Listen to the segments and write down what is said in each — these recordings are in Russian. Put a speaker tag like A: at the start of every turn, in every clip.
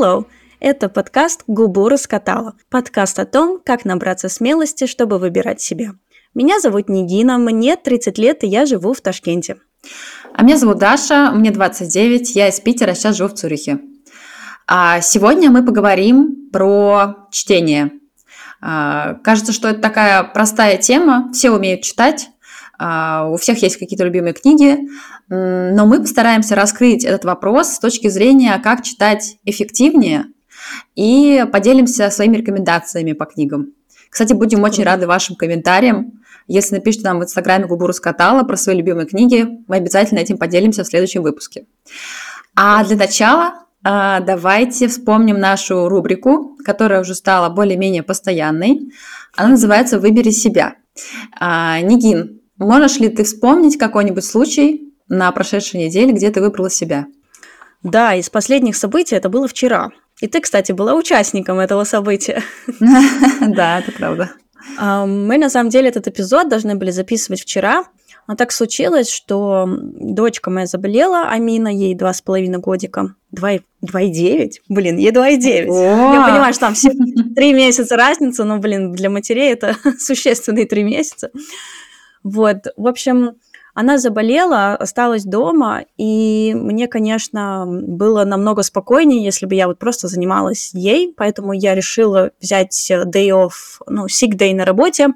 A: Hello! Это подкаст «Губу раскатала». Подкаст о том, как набраться смелости, чтобы выбирать себя. Меня зовут Нигина, мне 30 лет, и я живу в Ташкенте.
B: А меня зовут Даша, мне 29, я из Питера, сейчас живу в Цюрихе. А сегодня мы поговорим про чтение. А, кажется, что это такая простая тема, все умеют читать, а, у всех есть какие-то любимые книги, но мы постараемся раскрыть этот вопрос с точки зрения, как читать эффективнее, и поделимся своими рекомендациями по книгам. Кстати, будем очень рады вашим комментариям. Если напишите нам в Инстаграме Губу раскатала про свои любимые книги, мы обязательно этим поделимся в следующем выпуске. А для начала а, давайте вспомним нашу рубрику, которая уже стала более-менее постоянной. Она называется «Выбери себя». А, Нигин, можешь ли ты вспомнить какой-нибудь случай на прошедшей неделе, где ты выбрала себя?
A: Да, из последних событий это было вчера. И ты, кстати, была участником этого события.
B: Да, это правда.
A: А, мы, на самом деле, этот эпизод должны были записывать вчера, но так случилось, что дочка моя заболела, Амина, ей два с половиной годика. Два и девять? Блин, ей два и девять. Я понимаю, что там все три месяца разница, но, блин, для матерей это существенные три месяца. Вот, в общем, она заболела, осталась дома, и мне, конечно, было намного спокойнее, если бы я вот просто занималась ей, поэтому я решила взять day off, ну, sick day на работе,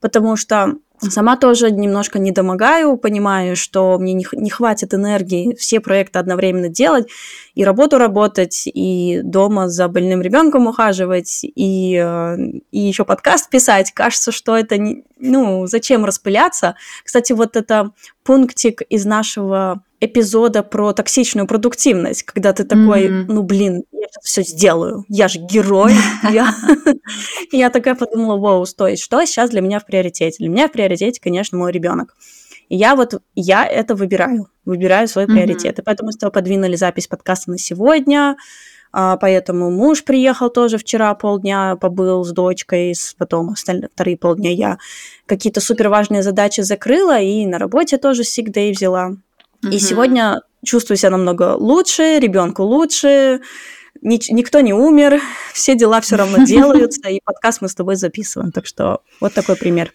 A: потому что Сама тоже немножко не домогаю, понимаю, что мне не, не хватит энергии все проекты одновременно делать, и работу работать, и дома за больным ребенком ухаживать, и, э, и еще подкаст писать. Кажется, что это, не, ну, зачем распыляться. Кстати, вот это пунктик из нашего эпизода про токсичную продуктивность, когда ты такой, mm-hmm. ну блин, я все сделаю, я же герой. Я такая подумала, вау, стой, что сейчас для меня в приоритете? Для меня в приоритете, конечно, мой ребенок. И я вот, я это выбираю, выбираю свой приоритет. И поэтому мы подвинули запись подкаста на сегодня, а, поэтому муж приехал тоже вчера полдня, побыл с дочкой, потом остальные вторые полдня я какие-то супер важные задачи закрыла, и на работе тоже всегда и взяла. И сегодня чувствую себя намного лучше, ребенку лучше, ни, никто не умер, все дела все равно делаются, и подкаст мы с тобой записываем. Так что вот такой пример.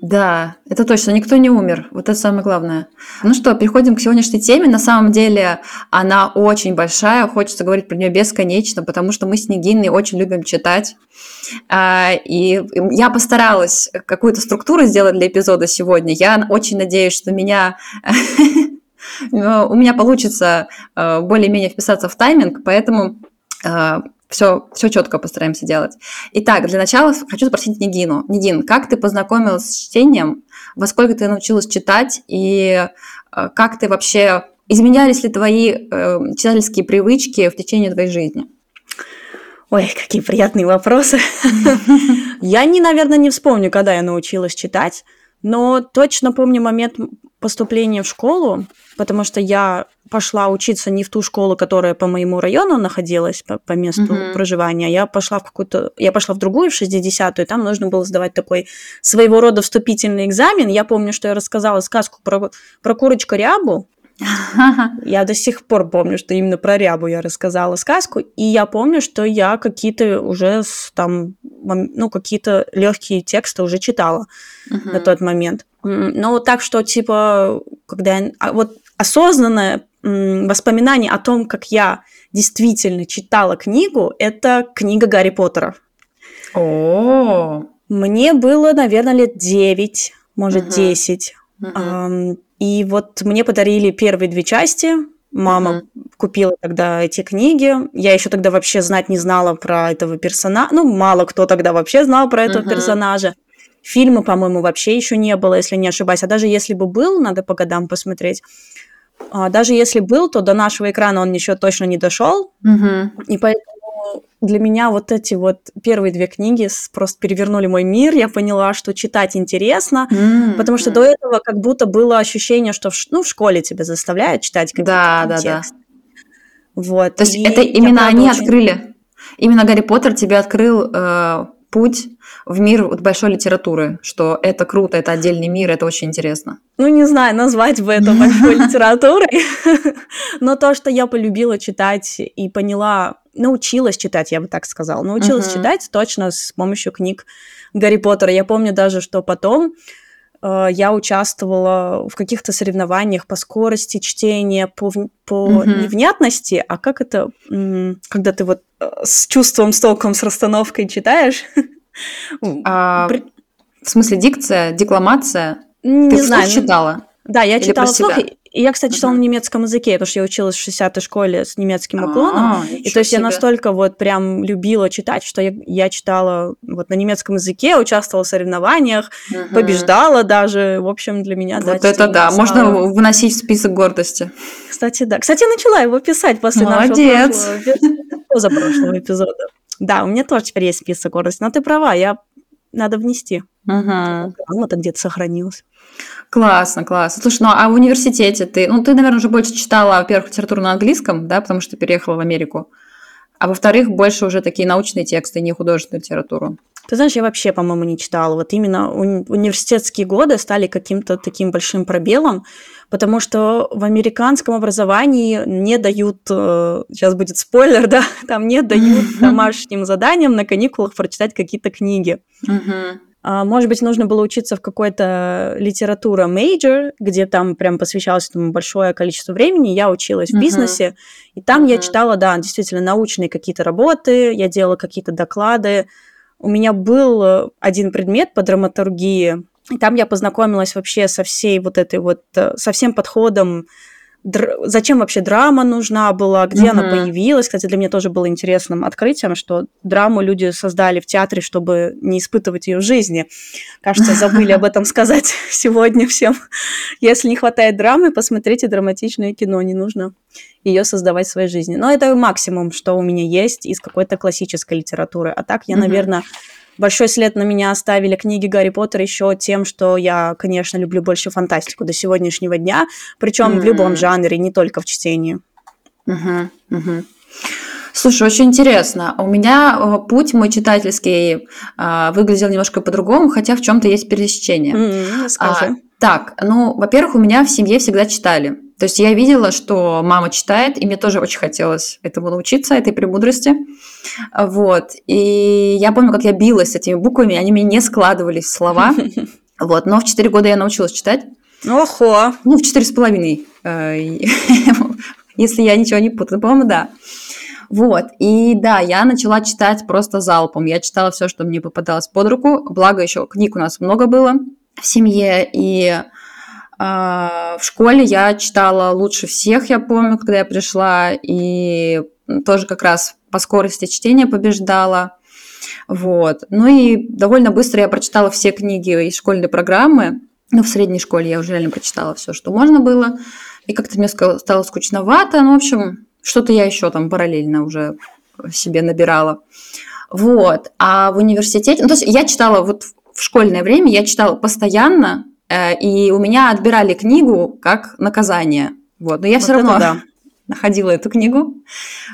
B: Да, это точно, никто не умер. Вот это самое главное. Ну что, переходим к сегодняшней теме. На самом деле она очень большая, хочется говорить про нее бесконечно, потому что мы с Нигиной очень любим читать. А, и я постаралась какую-то структуру сделать для эпизода сегодня. Я очень надеюсь, что меня у меня получится э, более-менее вписаться в тайминг, поэтому все, э, все четко постараемся делать. Итак, для начала хочу спросить Нигину. Нигин, как ты познакомилась с чтением? Во сколько ты научилась читать? И э, как ты вообще... Изменялись ли твои э, читательские привычки в течение твоей жизни?
A: Ой, какие приятные вопросы. Я, не, наверное, не вспомню, когда я научилась читать, но точно помню момент поступления в школу, потому что я пошла учиться не в ту школу, которая по моему району находилась, по, по месту mm-hmm. проживания. Я пошла в какую-то... Я пошла в другую, в 60-ю, и там нужно было сдавать такой своего рода вступительный экзамен. Я помню, что я рассказала сказку про, про курочку Рябу, я до сих пор помню, что именно про рябу я рассказала сказку, и я помню, что я какие-то уже там, ну, какие-то легкие тексты уже читала uh-huh. на тот момент. Но вот так, что типа, когда я, а вот осознанное воспоминание о том, как я действительно читала книгу, это книга Гарри Поттера.
B: О,
A: мне было, наверное, лет 9, может, uh-huh. 10. Uh-huh. И вот мне подарили первые две части. Мама mm-hmm. купила тогда эти книги. Я еще тогда вообще знать не знала про этого персонажа. Ну, мало кто тогда вообще знал про этого mm-hmm. персонажа. Фильма, по-моему, вообще еще не было, если не ошибаюсь. А даже если бы был, надо по годам посмотреть. А даже если был, то до нашего экрана он еще точно не дошел. Mm-hmm. И поэтому для меня вот эти вот первые две книги просто перевернули мой мир. Я поняла, что читать интересно, mm-hmm. потому что до этого как будто было ощущение, что в, ну, в школе тебя заставляют читать какие-то да, да, да.
B: Вот. То есть и это именно они очень... открыли? Именно Гарри Поттер тебе открыл э, путь в мир вот большой литературы, что это круто, это отдельный мир, это очень интересно?
A: Ну, не знаю, назвать бы это большой литературой, но то, что я полюбила читать и поняла, научилась читать, я бы так сказала, научилась читать точно с помощью книг Гарри Поттера. Я помню даже, что потом я участвовала в каких-то соревнованиях по скорости чтения, по, по mm-hmm. невнятности, а как это, когда ты вот э, с чувством, с толком, с расстановкой читаешь?
B: А, в смысле дикция, декламация?
A: Не
B: ты
A: знаю.
B: читала?
A: Да, я читала вслух, и я, кстати, читала на немецком языке, потому что я училась в 60-й школе с немецким уклоном.
B: А,
A: и то есть я настолько вот прям любила читать, что я, читала вот на немецком языке, участвовала в соревнованиях, побеждала даже. В общем, для меня,
B: вот это да, можно выносить в список гордости.
A: Кстати, да. Кстати, я начала его писать после
B: Молодец.
A: нашего прошлого, эпизода. Да, у меня тоже теперь есть список гордости, но ты права, я надо внести.
B: Угу.
A: Грамота где-то сохранилась.
B: Классно, классно. Слушай, ну а в университете ты, ну ты, наверное, уже больше читала, во-первых, литературу на английском, да, потому что переехала в Америку, а во-вторых, больше уже такие научные тексты, не художественную литературу.
A: Ты знаешь, я вообще, по-моему, не читала. Вот именно уни- университетские годы стали каким-то таким большим пробелом, потому что в американском образовании не дают, э, сейчас будет спойлер, да, там не дают домашним заданиям на каникулах прочитать какие-то книги. А, может быть, нужно было учиться в какой-то literature major, где там прям посвящалось этому большое количество времени. Я училась в бизнесе, и там я читала, да, действительно научные какие-то работы, я делала какие-то доклады, у меня был э, один предмет по драматургии, и там я познакомилась вообще со всей вот этой вот, э, со всем подходом др... зачем вообще драма нужна была, где uh-huh. она появилась. Кстати, для меня тоже было интересным открытием, что драму люди создали в театре, чтобы не испытывать ее в жизни. Кажется, забыли об этом сказать сегодня всем. Если не хватает драмы, посмотрите драматичное кино, не нужно ее создавать в своей жизни. Но это максимум, что у меня есть из какой-то классической литературы. А так я, uh-huh. наверное, Большой след на меня оставили книги Гарри Поттера еще тем, что я, конечно, люблю больше фантастику до сегодняшнего дня, причем mm-hmm. в любом жанре, не только в чтении.
B: Uh-huh, uh-huh. Слушай, очень интересно. У меня э, путь мой читательский а, выглядел немножко по-другому, хотя в чем-то есть пересечение.
A: Mm-hmm, скажи. А,
B: так, ну, во-первых, у меня в семье всегда читали. То есть я видела, что мама читает, и мне тоже очень хотелось этому научиться, этой премудрости. Вот. И я помню, как я билась с этими буквами, они мне не складывались в слова. Вот. Но в 4 года я научилась читать.
A: Охо!
B: Ну, в четыре с половиной, э, если я ничего не путаю. По-моему, да. Вот, и да, я начала читать просто залпом. Я читала все, что мне попадалось под руку. Благо, еще книг у нас много было в семье. И в школе я читала лучше всех, я помню, когда я пришла, и тоже как раз по скорости чтения побеждала. Вот. Ну и довольно быстро я прочитала все книги из школьной программы. Ну, в средней школе я уже реально прочитала все, что можно было. И как-то мне стало скучновато. Ну, в общем, что-то я еще там параллельно уже себе набирала. Вот. А в университете... Ну, то есть я читала вот в школьное время, я читала постоянно, и у меня отбирали книгу как наказание. Вот. Но я вот все равно да. находила эту книгу,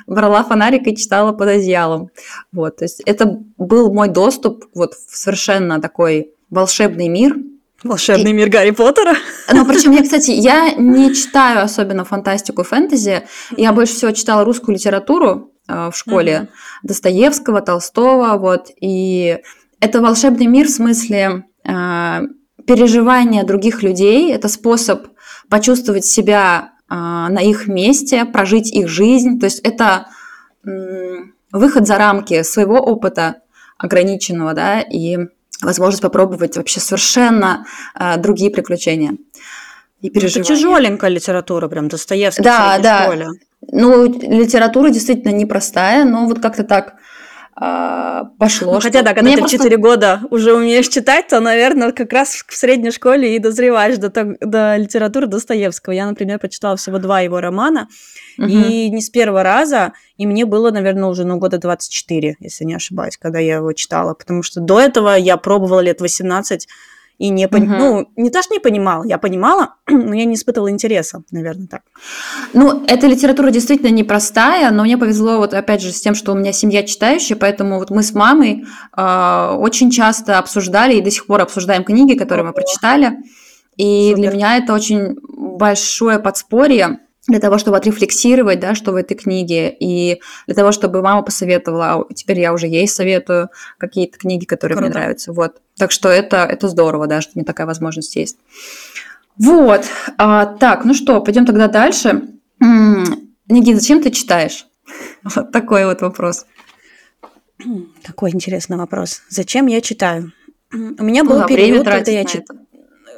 B: брала фонарик и читала под одеялом. Вот. То есть это был мой доступ вот в совершенно такой волшебный мир.
A: Волшебный и... мир Гарри Поттера.
B: Ну, причем я, кстати, я не читаю особенно фантастику и фэнтези. Я больше всего читала русскую литературу э, в школе. Mm-hmm. Достоевского, Толстого, вот. И это волшебный мир в смысле э, переживания других людей, это способ почувствовать себя э, на их месте, прожить их жизнь. То есть это выход за рамки своего опыта ограниченного, да, и возможность попробовать вообще совершенно э, другие приключения
A: и переживания. Это тяжеленькая литература, прям Достоевский
B: да, да. школе. Ну, литература действительно непростая, но вот как-то так а, пошло.
A: Ну, хотя, да, когда ты просто... в 4 года уже умеешь читать, то, наверное, как раз в средней школе и дозреваешь до, до литературы Достоевского. Я, например, прочитала всего два его романа, угу. и не с первого раза, и мне было, наверное, уже ну, года 24, если не ошибаюсь, когда я его читала, потому что до этого я пробовала лет 18 И не пон... угу. ну, не то, что не понимала, я понимала, но я не испытывала интереса, наверное, так.
B: Ну, эта литература действительно непростая, но мне повезло вот опять же с тем, что у меня семья читающая, поэтому вот мы с мамой э, очень часто обсуждали и до сих пор обсуждаем книги, которые Ого. мы прочитали. И Супер. для меня это очень большое подспорье для того, чтобы отрефлексировать, да, что в этой книге, и для того, чтобы мама посоветовала, а теперь я уже ей советую какие-то книги, которые Круто. мне нравятся, вот. Так что это, это здорово, да, что мне такая возможность есть. Вот, а, так, ну что, пойдем тогда дальше. Нигин, зачем ты читаешь? Вот такой вот вопрос.
A: Какой интересный вопрос. Зачем я читаю? У меня был ну, период, когда я читала.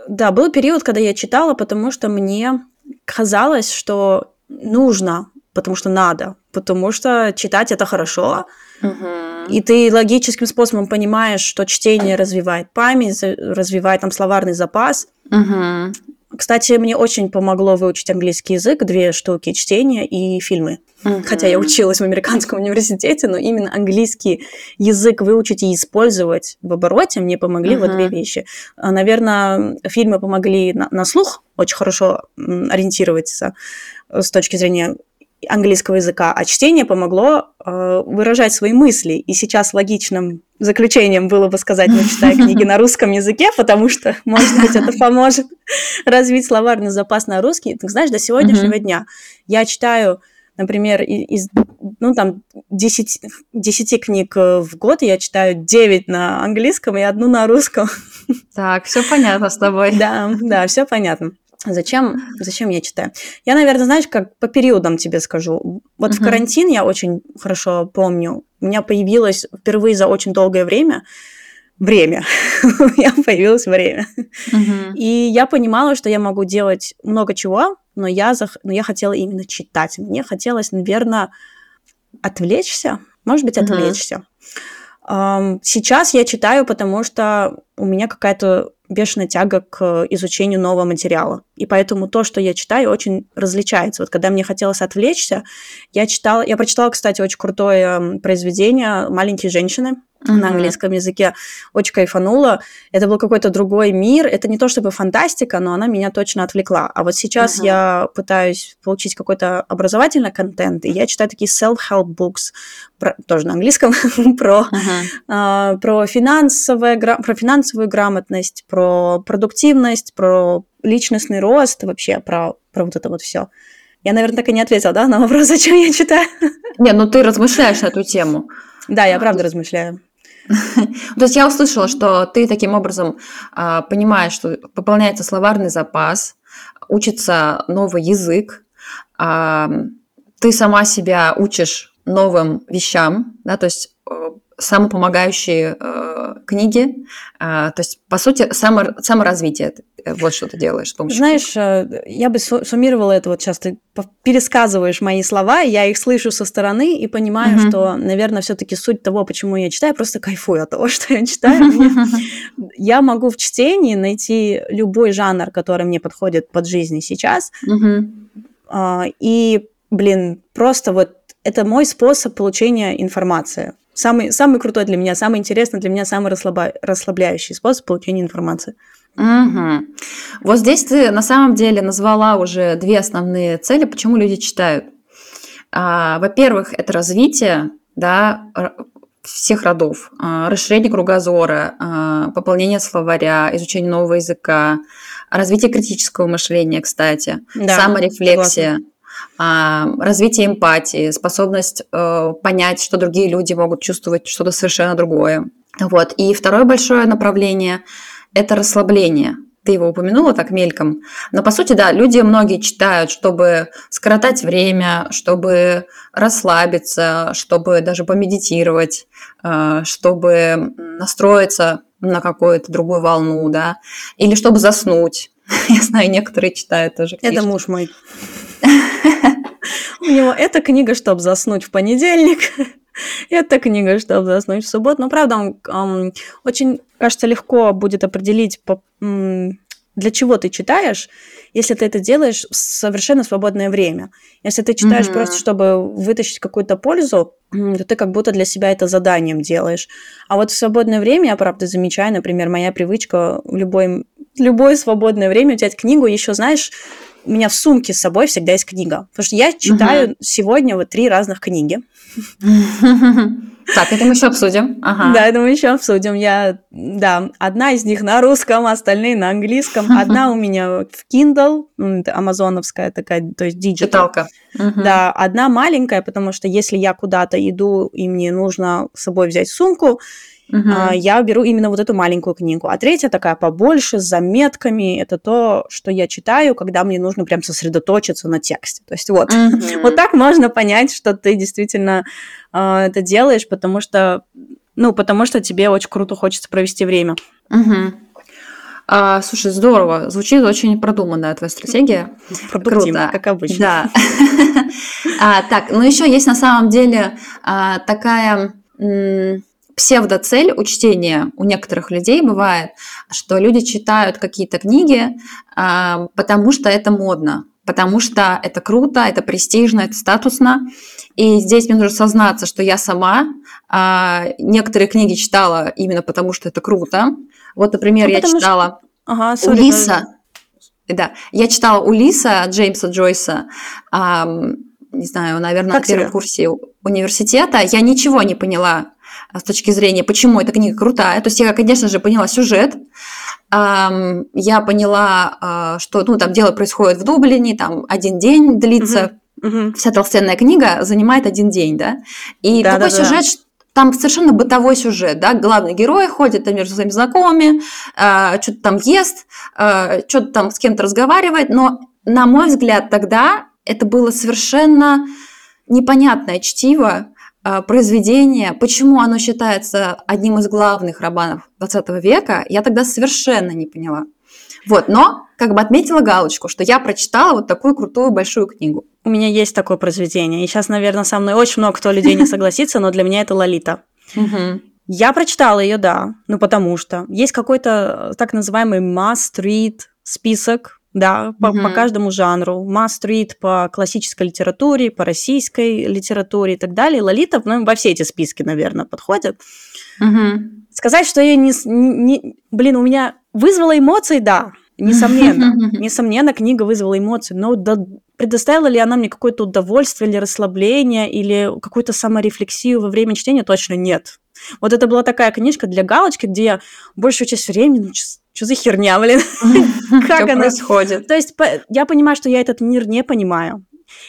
A: Да, был период, когда я читала, потому что мне казалось, что нужно, потому что надо, потому что читать это хорошо, угу. и ты логическим способом понимаешь, что чтение развивает память, развивает там словарный запас. Угу. Кстати, мне очень помогло выучить английский язык, две штуки чтения и фильмы. Uh-huh. Хотя я училась в американском университете, но именно английский язык выучить и использовать в обороте мне помогли uh-huh. вот две вещи. А, Наверное, фильмы помогли на, на слух очень хорошо ориентироваться с точки зрения английского языка, а чтение помогло э, выражать свои мысли. И сейчас логичным заключением было бы сказать, ну, читай книги на русском языке, потому что, может быть, это поможет развить словарный запас на русский. Ты знаешь, до сегодняшнего дня я читаю, например, из, ну, там, 10, 10 книг в год, я читаю 9 на английском и одну на русском.
B: Так, все понятно с тобой.
A: Да, да, все понятно. Зачем, зачем я читаю? Я, наверное, знаешь, как по периодам тебе скажу. Вот uh-huh. в карантин я очень хорошо помню. У меня появилось впервые за очень долгое время время. у меня появилось время. Uh-huh. И я понимала, что я могу делать много чего, но я, зах... но я хотела именно читать. Мне хотелось, наверное, отвлечься. Может быть, отвлечься. Uh-huh. Сейчас я читаю, потому что у меня какая-то бешеная тяга к изучению нового материала. И поэтому то, что я читаю, очень различается. Вот когда мне хотелось отвлечься, я читала... Я прочитала, кстати, очень крутое произведение «Маленькие женщины» на английском языке. Очень кайфанула. Это был какой-то другой мир. Это не то чтобы фантастика, но она меня точно отвлекла. А вот сейчас uh-huh. я пытаюсь получить какой-то образовательный контент, и я читаю такие self-help books, про, тоже на английском, про, uh-huh. э, про, финансовое, про финансовую грамотность, про продуктивность, про личностный рост, вообще про, про вот это вот все. Я, наверное, так и не ответила, да, на вопрос, зачем я читаю.
B: Не, ну ты размышляешь на эту тему.
A: Да, я правда размышляю.
B: То есть я услышала, что ты таким образом а, понимаешь, что пополняется словарный запас, учится новый язык, а, ты сама себя учишь новым вещам, да, то есть э, самопомогающие э, книги. Э, то есть, по сути, само, саморазвитие. Э, вот что ты делаешь.
A: Знаешь, э, я бы суммировала это вот сейчас. Ты пересказываешь мои слова, я их слышу со стороны и понимаю, угу. что, наверное, все-таки суть того, почему я читаю, просто кайфую от того, что я читаю. Я могу в чтении найти любой жанр, который мне подходит под жизнь сейчас. И, блин, просто вот это мой способ получения информации. Самый, самый крутой для меня, самый интересный для меня, самый расслабля... расслабляющий способ получения информации.
B: Угу. Вот здесь ты на самом деле назвала уже две основные цели, почему люди читают. А, во-первых, это развитие да, всех родов, а, расширение кругозора, а, пополнение словаря, изучение нового языка, развитие критического мышления, кстати, да, саморефлексия. Согласна развитие эмпатии, способность э, понять, что другие люди могут чувствовать что-то совершенно другое. Вот. И второе большое направление – это расслабление. Ты его упомянула так мельком. Но, по сути, да, люди многие читают, чтобы скоротать время, чтобы расслабиться, чтобы даже помедитировать, э, чтобы настроиться на какую-то другую волну, да, или чтобы заснуть. Я знаю, некоторые читают тоже
A: книжки. Это муж мой. У него эта книга, чтобы заснуть в понедельник, эта книга, чтобы заснуть в субботу. Но, правда, он, очень, кажется, легко будет определить для чего ты читаешь, если ты это делаешь в совершенно свободное время. Если ты читаешь mm-hmm. просто, чтобы вытащить какую-то пользу, то ты как будто для себя это заданием делаешь. А вот в свободное время я, правда, замечаю, например, моя привычка в любой, любое свободное время взять книгу, еще, знаешь, у меня в сумке с собой всегда есть книга. Потому что я читаю угу. сегодня вот три разных книги.
B: Так, это мы еще обсудим.
A: Ага. Да, это мы еще обсудим. Я, да, одна из них на русском, остальные на английском. Одна у меня в Kindle, амазоновская такая, то есть digital.
B: Читалка.
A: Да, одна маленькая, потому что если я куда-то иду и мне нужно с собой взять сумку, Uh-huh. Я беру именно вот эту маленькую книгу. А третья такая побольше, с заметками. Это то, что я читаю, когда мне нужно прям сосредоточиться на тексте. То есть вот, uh-huh. вот так можно понять, что ты действительно э, это делаешь, потому что, ну, потому что тебе очень круто хочется провести время.
B: Uh-huh. А, слушай, здорово. Звучит очень продуманная твоя стратегия.
A: Продуктивно, как обычно.
B: Да. а, так, ну еще есть на самом деле а, такая псевдоцель у чтения у некоторых людей бывает, что люди читают какие-то книги, а, потому что это модно, потому что это круто, это престижно, это статусно. И здесь мне нужно сознаться, что я сама а, некоторые книги читала именно потому, что это круто. Вот, например, ну, я читала что... ага, sorry, Улиса. Да, я читала Улиса Джеймса Джойса. не знаю, наверное, как на первом курсе университета. Я ничего не поняла с точки зрения, почему эта книга крутая. То есть я, конечно же, поняла сюжет, я поняла, а, что ну, там дело происходит в Дублине, там один день длится, угу. вся толстенная книга занимает один день, да, и да, такой да, сюжет, да. Там совершенно бытовой сюжет, да, главный герой ходит там между своими знакомыми, э, что-то там ест, э, что-то там с кем-то разговаривает, но, на мой взгляд, тогда это было совершенно непонятное чтиво, а, произведение, почему оно считается одним из главных романов 20 века, я тогда совершенно не поняла. Вот, но как бы отметила галочку, что я прочитала вот такую крутую большую книгу.
A: У меня есть такое произведение, и сейчас, наверное, со мной очень много кто людей не согласится, но для меня это Лолита. Я прочитала ее, да, ну потому что есть какой-то так называемый must read список да, по, угу. по каждому жанру. Мастрит по классической литературе, по российской литературе и так далее. Лолита ну, во все эти списки, наверное, подходит.
B: Угу.
A: Сказать, что я не, не... Блин, у меня вызвала эмоции, да, несомненно. Несомненно, книга вызвала эмоции, но да, предоставила ли она мне какое-то удовольствие или расслабление, или какую-то саморефлексию во время чтения, точно нет. Вот это была такая книжка для галочки, где я большую часть времени ну, что за херня, блин?
B: Как она происходит?
A: То есть я понимаю, что я этот мир не понимаю.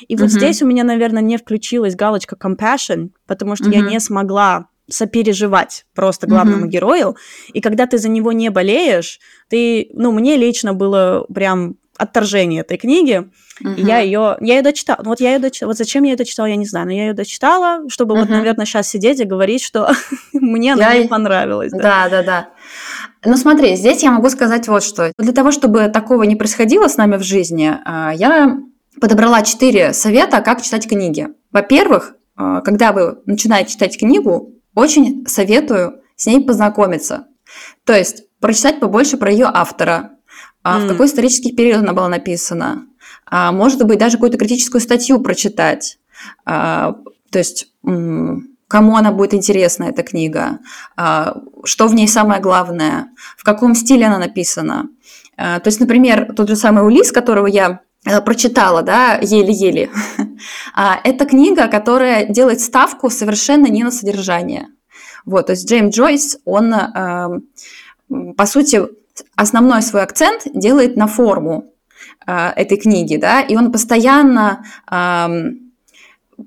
A: И вот здесь у меня, наверное, не включилась галочка compassion, потому что я не смогла сопереживать просто главному герою. И когда ты за него не болеешь, ты, ну, мне лично было прям отторжение этой книги. Uh-huh. И я ее, я ее дочитала. Вот я ее дочитала. Вот зачем я ее дочитала, я не знаю. Но я ее дочитала, чтобы uh-huh. вот, наверное, сейчас сидеть и говорить, что мне она не понравилась.
B: Да, да, да. Ну смотри, здесь я могу сказать вот что. Для того, чтобы такого не происходило с нами в жизни, а, я подобрала четыре совета, как читать книги. Во-первых, а, когда вы начинаете читать книгу, очень советую с ней познакомиться. То есть прочитать побольше про ее автора, mm. в какой исторический период она была написана, может быть, даже какую-то критическую статью прочитать. То есть кому она будет интересна, эта книга, а, что в ней самое главное, в каком стиле она написана. А, то есть, например, тот же самый Улис, которого я э, прочитала, да, еле-еле. А, это книга, которая делает ставку совершенно не на содержание. Вот, то есть Джеймс Джойс, он, по сути, основной свой акцент делает на форму этой книги, да, и он постоянно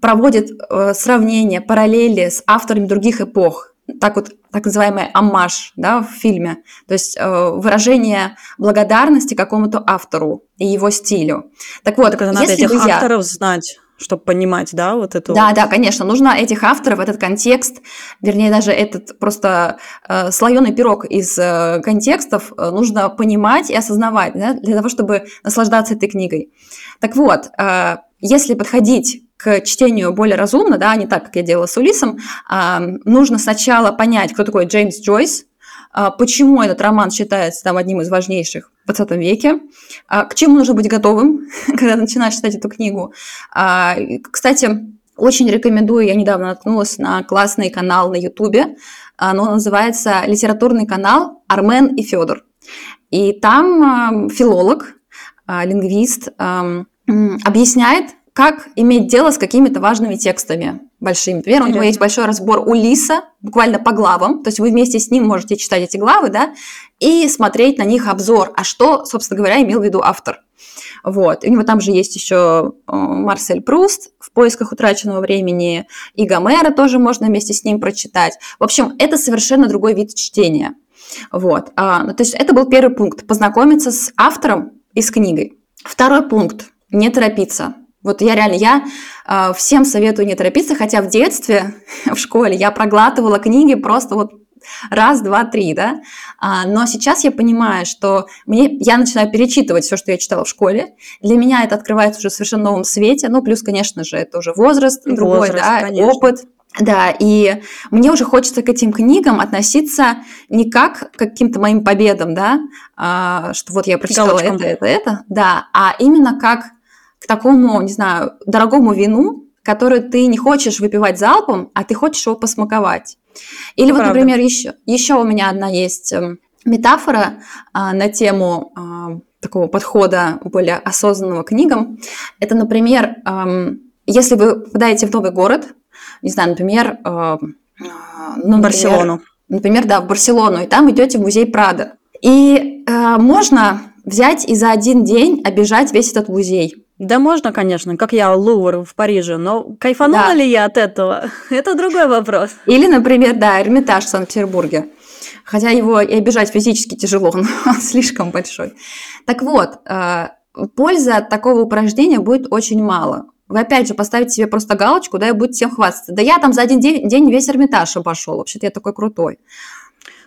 B: проводит э, сравнения, параллели с авторами других эпох. Так вот, так называемый амаш да, в фильме. То есть э, выражение благодарности какому-то автору и его стилю. Так вот,
A: так надо этих я... авторов знать чтобы понимать, да, вот эту...
B: Да, да, конечно, нужно этих авторов, этот контекст, вернее, даже этот просто э, слоеный пирог из э, контекстов э, нужно понимать и осознавать, да, для того, чтобы наслаждаться этой книгой. Так вот, э, если подходить к чтению более разумно, да, не так, как я делала с Улисом, нужно сначала понять, кто такой Джеймс Джойс, а, почему этот роман считается там одним из важнейших в 20 веке, а, к чему нужно быть готовым, когда начинаешь читать эту книгу. А, кстати, очень рекомендую, я недавно наткнулась на классный канал на Ютубе, оно называется «Литературный канал Армен и Федор». И там филолог, лингвист объясняет, как иметь дело с какими-то важными текстами большими. Например, у него есть большой разбор Улиса, буквально по главам, то есть вы вместе с ним можете читать эти главы, да, и смотреть на них обзор, а что, собственно говоря, имел в виду автор. Вот. И у него там же есть еще э, Марсель Пруст в поисках утраченного времени, и Гомера тоже можно вместе с ним прочитать. В общем, это совершенно другой вид чтения. Вот. А, ну, то есть это был первый пункт – познакомиться с автором и с книгой. Второй пункт – не торопиться. Вот я реально, я э, всем советую не торопиться, хотя в детстве, в школе я проглатывала книги просто вот раз, два, три, да. А, но сейчас я понимаю, что мне, я начинаю перечитывать все, что я читала в школе. Для меня это открывается уже в совершенно новом свете. Ну, плюс, конечно же, это уже возраст другой, возраст, да, конечно. опыт. Да, и мне уже хочется к этим книгам относиться не как к каким-то моим победам, да, а, что вот я прочитала Галочком. это, это, это, да, а именно как к такому, не знаю, дорогому вину, который ты не хочешь выпивать залпом, а ты хочешь его посмаковать. Или Правда. вот, например, еще, еще у меня одна есть эм, метафора а, на тему а, такого подхода более осознанного к книгам. Это, например, а, если вы попадаете в новый город, не знаю, например, а,
A: ну, например Барселону.
B: Например, да, в Барселону, и там идете в музей Прада. И а, можно взять и за один день обижать весь этот музей.
A: Да можно, конечно, как я Лувр в Париже, но кайфанула да. ли я от этого? Это другой вопрос.
B: Или, например, да, Эрмитаж в Санкт-Петербурге. Хотя его и обижать физически тяжело, но он слишком большой. Так вот, э, пользы от такого упражнения будет очень мало. Вы опять же поставите себе просто галочку, да, и будете всем хвастаться. Да я там за один день, день весь Эрмитаж обошел, вообще-то я такой крутой.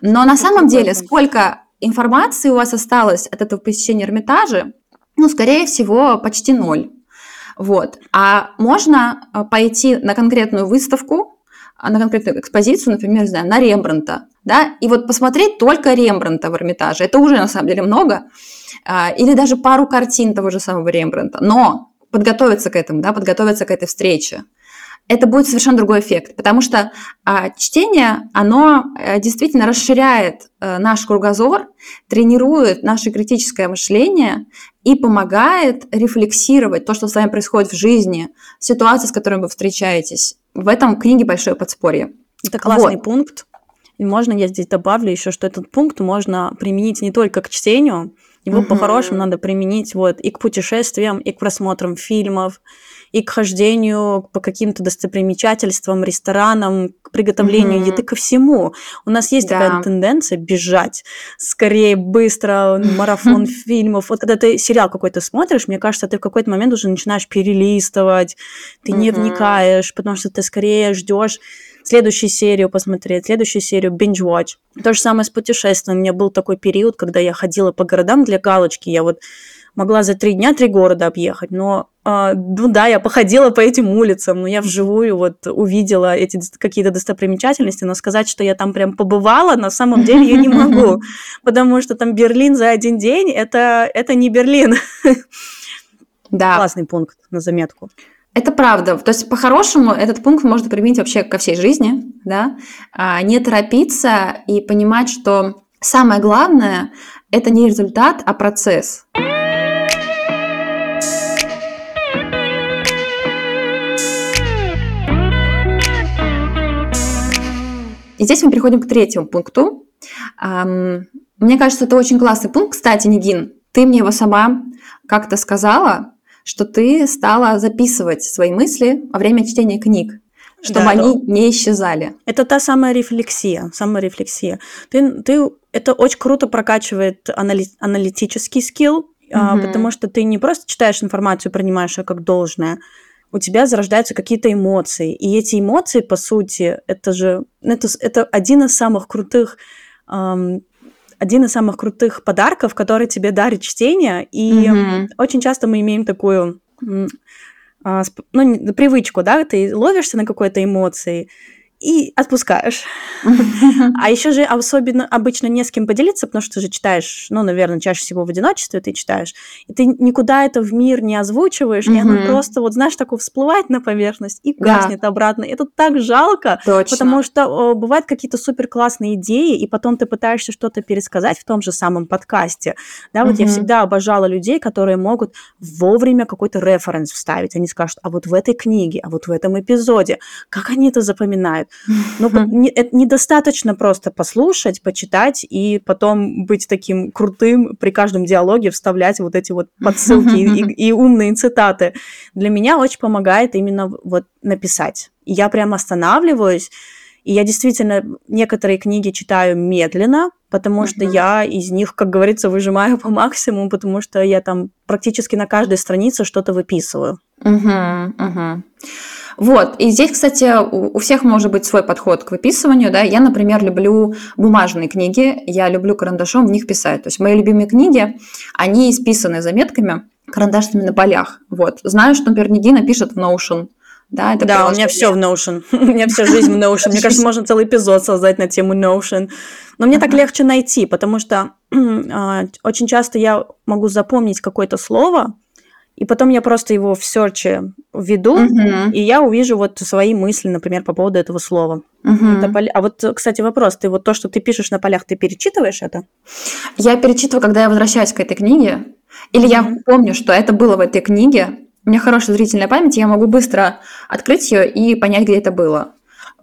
B: Но на самом деле, сколько информации у вас осталось от этого посещения Эрмитажа, ну, скорее всего, почти ноль. Вот. А можно а, пойти на конкретную выставку, а, на конкретную экспозицию, например, знаю, на Рембранта, да, и вот посмотреть только Рембранта в Эрмитаже. Это уже, на самом деле, много. А, или даже пару картин того же самого Рембранта. Но подготовиться к этому, да, подготовиться к этой встрече это будет совершенно другой эффект, потому что а, чтение, оно а, действительно расширяет а, наш кругозор, тренирует наше критическое мышление и помогает рефлексировать то, что с вами происходит в жизни, ситуации, с которыми вы встречаетесь. В этом книге большое подспорье.
A: Это классный вот. пункт. И можно я здесь добавлю еще, что этот пункт можно применить не только к чтению, его угу. по-хорошему надо применить вот и к путешествиям, и к просмотрам фильмов, и к хождению по каким-то достопримечательствам, ресторанам, к приготовлению mm-hmm. еды, ко всему. У нас есть да. такая тенденция бежать скорее, быстро, марафон фильмов. Вот когда ты сериал какой-то смотришь, мне кажется, ты в какой-то момент уже начинаешь перелистывать, ты mm-hmm. не вникаешь, потому что ты скорее ждешь следующую серию посмотреть, следующую серию binge-watch. То же самое с путешествием. У меня был такой период, когда я ходила по городам для галочки. Я вот могла за три дня три города объехать, но а, ну да, я походила по этим улицам, но я вживую вот увидела эти какие-то достопримечательности, но сказать, что я там прям побывала, на самом деле я не могу, потому что там Берлин за один день, это, это не Берлин. Да. Классный пункт на заметку.
B: Это правда. То есть, по-хорошему, этот пункт можно применить вообще ко всей жизни, да, а, не торопиться и понимать, что самое главное – это не результат, а процесс. И здесь мы переходим к третьему пункту. Мне кажется, это очень классный пункт. Кстати, Нигин, ты мне его сама как-то сказала, что ты стала записывать свои мысли во время чтения книг чтобы да, они да. не исчезали.
A: Это та самая рефлексия, самая рефлексия. Ты, ты, это очень круто прокачивает анали, аналитический скилл, угу. а, потому что ты не просто читаешь информацию, принимаешь ее как должное, у тебя зарождаются какие-то эмоции. И эти эмоции, по сути, это же это, это один из самых крутых эм, один из самых крутых подарков, который тебе дарит чтение. И mm-hmm. очень часто мы имеем такую э, ну, привычку, да, ты ловишься на какой-то эмоции, и отпускаешь. А еще же особенно обычно не с кем поделиться, потому что ты же читаешь, ну, наверное, чаще всего в одиночестве ты читаешь, и ты никуда это в мир не озвучиваешь, и оно просто, вот знаешь, такое всплывает на поверхность и гаснет обратно. Это так жалко, потому что бывают какие-то супер классные идеи, и потом ты пытаешься что-то пересказать в том же самом подкасте. Да, вот я всегда обожала людей, которые могут вовремя какой-то референс вставить. Они скажут, а вот в этой книге, а вот в этом эпизоде, как они это запоминают? Ну, не, это недостаточно просто послушать, почитать и потом быть таким крутым при каждом диалоге вставлять вот эти вот подсылки и, и умные цитаты. Для меня очень помогает именно вот написать. Я прям останавливаюсь, и я действительно некоторые книги читаю медленно, потому что я из них, как говорится, выжимаю по максимуму, потому что я там практически на каждой странице что-то выписываю.
B: Угу, угу. Вот, и здесь, кстати, у, всех может быть свой подход к выписыванию, да, я, например, люблю бумажные книги, я люблю карандашом в них писать, то есть мои любимые книги, они исписаны заметками карандашными на полях, вот, знаю, что, например, Нигина пишет в Notion,
A: да, это да у меня все в Notion. у меня вся жизнь в Notion. Мне кажется, можно целый эпизод создать на тему Notion. Но мне так легче найти, потому что а, очень часто я могу запомнить какое-то слово, и потом я просто его в серче введу, uh-huh. и я увижу вот свои мысли, например, по поводу этого слова. Uh-huh. Это А вот, кстати, вопрос, ты вот то, что ты пишешь на полях, ты перечитываешь это?
B: Я перечитываю, когда я возвращаюсь к этой книге, или uh-huh. я помню, что это было в этой книге, у меня хорошая зрительная память, я могу быстро открыть ее и понять, где это было.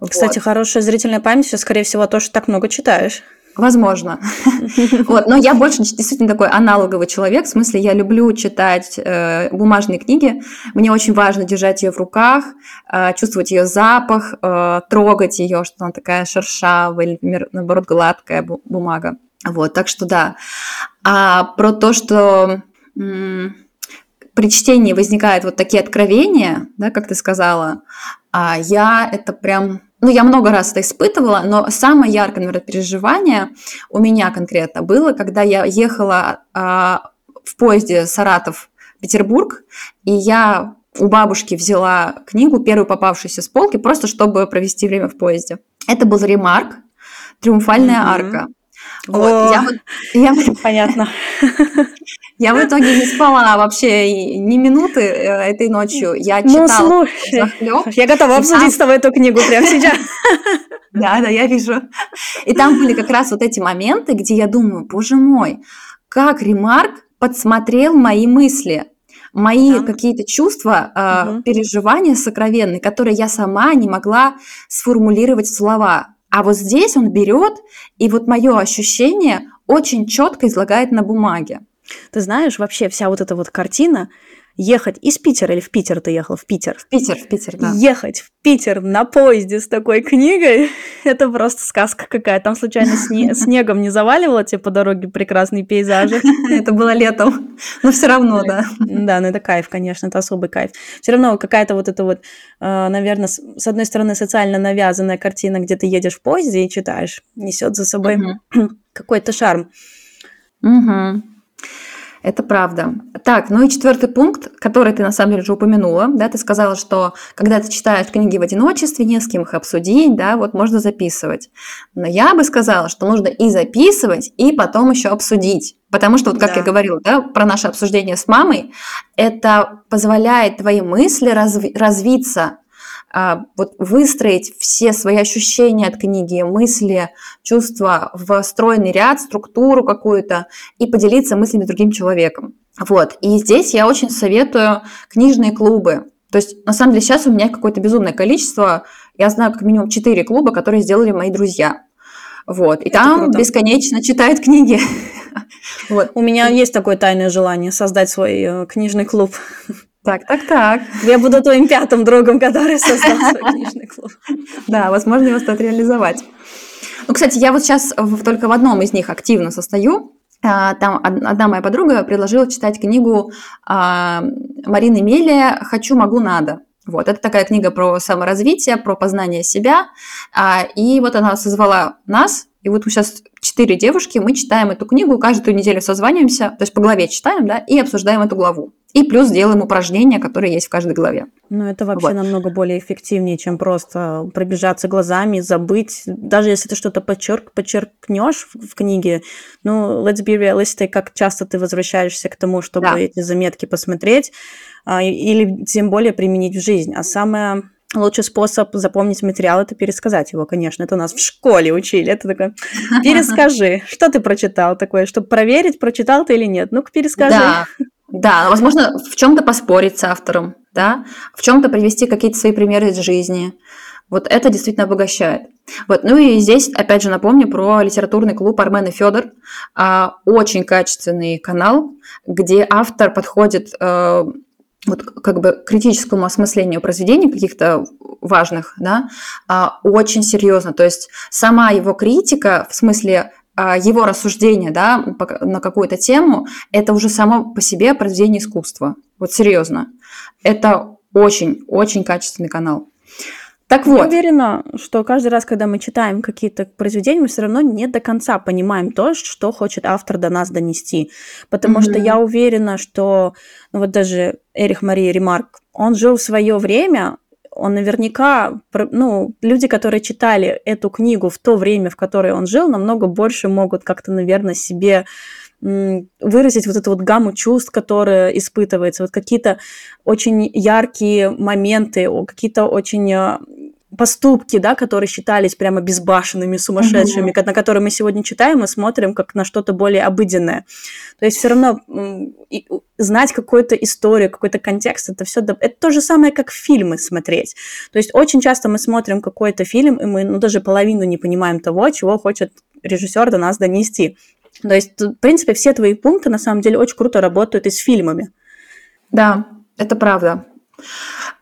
A: Кстати, вот. хорошая зрительная память, скорее всего, то, что так много читаешь.
B: Возможно. вот, но я больше действительно такой аналоговый человек, в смысле я люблю читать э, бумажные книги, мне очень важно держать ее в руках, э, чувствовать ее запах, э, трогать ее, что она такая шершавая или, например, наоборот, гладкая бумага. Вот, так что да. А про то, что при чтении возникают вот такие откровения, да, как ты сказала, а я это прям ну, я много раз это испытывала, но самое яркое, наверное, переживание у меня конкретно было, когда я ехала а, в поезде Саратов-Петербург, и я у бабушки взяла книгу, первую попавшуюся с полки, просто чтобы провести время в поезде. Это был ремарк «Триумфальная mm-hmm. арка».
A: Вот, я, я, понятно.
B: Я в итоге не спала вообще ни минуты э, этой ночью. Я ну, читала
A: ну, слушай, Я готова обсудить с тобой эту книгу прямо сейчас.
B: Да, да, я вижу. И там были как раз вот эти моменты, где я думаю, боже мой, как Ремарк подсмотрел мои мысли, мои да. какие-то чувства, угу. переживания сокровенные, которые я сама не могла сформулировать в слова. А вот здесь он берет, и вот мое ощущение очень четко излагает на бумаге.
A: Ты знаешь, вообще вся вот эта вот картина, ехать из Питера, или в Питер ты ехал? В Питер.
B: В Питер, в Питер, да.
A: Ехать в Питер на поезде с такой книгой, это просто сказка какая. Там случайно сне- снегом не заваливало тебе по дороге прекрасные пейзажи?
B: Это было летом, но все равно, да.
A: Да, ну это кайф, конечно, это особый кайф. Все равно какая-то вот эта вот, э, наверное, с одной стороны, социально навязанная картина, где ты едешь в поезде и читаешь, несет за собой какой-то шарм.
B: Угу. Это правда. Так, ну и четвертый пункт, который ты на самом деле уже упомянула, да, ты сказала, что когда ты читаешь книги в одиночестве, не с кем их обсудить, да, вот можно записывать. Но я бы сказала, что нужно и записывать, и потом еще обсудить. Потому что, вот как да. я говорила, да, про наше обсуждение с мамой, это позволяет твои мысли разви- развиться вот выстроить все свои ощущения от книги, мысли, чувства в стройный ряд, структуру какую-то и поделиться мыслями с другим человеком. Вот. И здесь я очень советую книжные клубы. То есть, на самом деле, сейчас у меня какое-то безумное количество. Я знаю как минимум 4 клуба, которые сделали мои друзья. Вот. И Это там круто. бесконечно читают книги.
A: вот. У меня есть такое тайное желание создать свой э, книжный клуб.
B: Так, так, так.
A: Я буду твоим пятым другом, который создал свой книжный клуб.
B: Да, возможно, его стоит реализовать. Ну, кстати, я вот сейчас только в одном из них активно состою. А, там одна моя подруга предложила читать книгу а, Марины Мелия «Хочу, могу, надо». Вот, это такая книга про саморазвитие, про познание себя. А, и вот она созвала нас, И вот мы сейчас четыре девушки, мы читаем эту книгу, каждую неделю созваниваемся, то есть по главе читаем, да, и обсуждаем эту главу. И плюс делаем упражнения, которые есть в каждой главе.
A: Ну, это вообще вот. намного более эффективнее, чем просто пробежаться глазами, забыть. Даже если ты что-то подчерк, подчеркнешь в, в книге, ну, let's be realistic, как часто ты возвращаешься к тому, чтобы да. эти заметки посмотреть, а, или тем более применить в жизнь. А самое лучший способ запомнить материал – это пересказать его, конечно. Это нас в школе учили. Это такое, перескажи, что ты прочитал такое, чтобы проверить, прочитал ты или нет. Ну-ка, перескажи.
B: Да, да, возможно, в чем-то поспорить с автором, да, в чем-то привести какие-то свои примеры из жизни. Вот это действительно обогащает. Вот. Ну и здесь, опять же, напомню про литературный клуб Армен и Федор. А, очень качественный канал, где автор подходит э, вот как бы критическому осмыслению произведений каких-то важных, да, а, очень серьезно. То есть сама его критика, в смысле а, его рассуждение да, на какую-то тему, это уже само по себе произведение искусства. Вот серьезно. Это очень-очень качественный канал.
A: Так вот. Я уверена, что каждый раз, когда мы читаем какие-то произведения, мы все равно не до конца понимаем то, что хочет автор до нас донести. Потому mm-hmm. что я уверена, что ну вот даже Эрих Мария Ремарк, он жил в свое время, он наверняка, ну, люди, которые читали эту книгу в то время, в которое он жил, намного больше могут как-то, наверное, себе выразить вот эту вот гамму чувств, которая испытывается, вот какие-то очень яркие моменты, какие-то очень а, поступки, да, которые считались прямо безбашенными, сумасшедшими, mm-hmm. на которые мы сегодня читаем и смотрим как на что-то более обыденное. То есть все равно знать какую-то историю, какой-то контекст, это все это то же самое, как фильмы смотреть. То есть очень часто мы смотрим какой-то фильм, и мы ну, даже половину не понимаем того, чего хочет режиссер до нас донести. То есть, в принципе, все твои пункты на самом деле очень круто работают и с фильмами.
B: Да, это правда.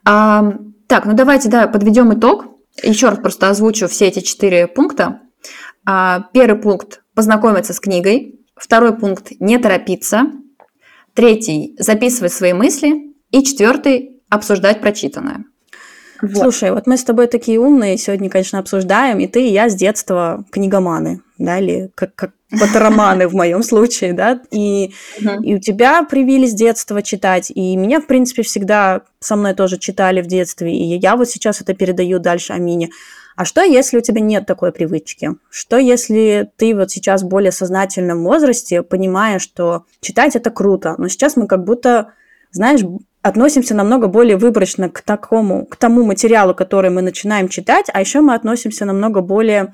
B: А, так, ну давайте, да, подведем итог. Еще раз просто озвучу все эти четыре пункта. А, первый пункт – познакомиться с книгой. Второй пункт – не торопиться. Третий – записывать свои мысли. И четвертый – обсуждать прочитанное.
A: Вот. Слушай, вот мы с тобой такие умные сегодня, конечно, обсуждаем, и ты и я с детства книгоманы, да, или как, как патероманы в моем случае, да, и, и у тебя привились с детства читать, и меня, в принципе, всегда со мной тоже читали в детстве, и я вот сейчас это передаю дальше Амине. А что, если у тебя нет такой привычки? Что, если ты вот сейчас в более сознательном возрасте, понимая, что читать это круто, но сейчас мы как будто, знаешь, относимся намного более выборочно к такому, к тому материалу, который мы начинаем читать, а еще мы относимся намного более